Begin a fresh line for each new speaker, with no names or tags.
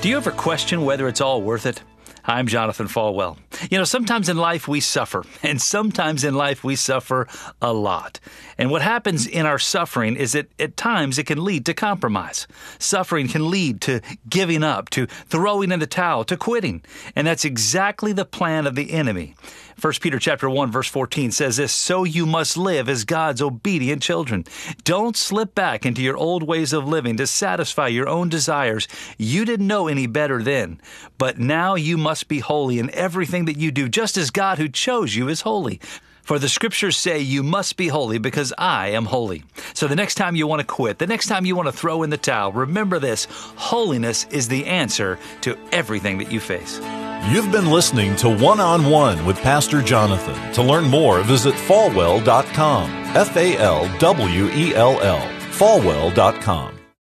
Do you ever question whether it's all worth it? I'm Jonathan Falwell. You know, sometimes in life we suffer, and sometimes in life we suffer a lot. And what happens in our suffering is that at times it can lead to compromise. Suffering can lead to giving up, to throwing in the towel, to quitting. And that's exactly the plan of the enemy. 1 Peter chapter 1 verse 14 says this, "So you must live as God's obedient children. Don't slip back into your old ways of living to satisfy your own desires. You didn't know any better then, but now you must be holy in everything that you do, just as God who chose you is holy." For the scriptures say you must be holy because I am holy. So the next time you want to quit, the next time you want to throw in the towel, remember this holiness is the answer to everything that you face.
You've been listening to One on One with Pastor Jonathan. To learn more, visit falwell.com. F A L W E L L. Falwell.com.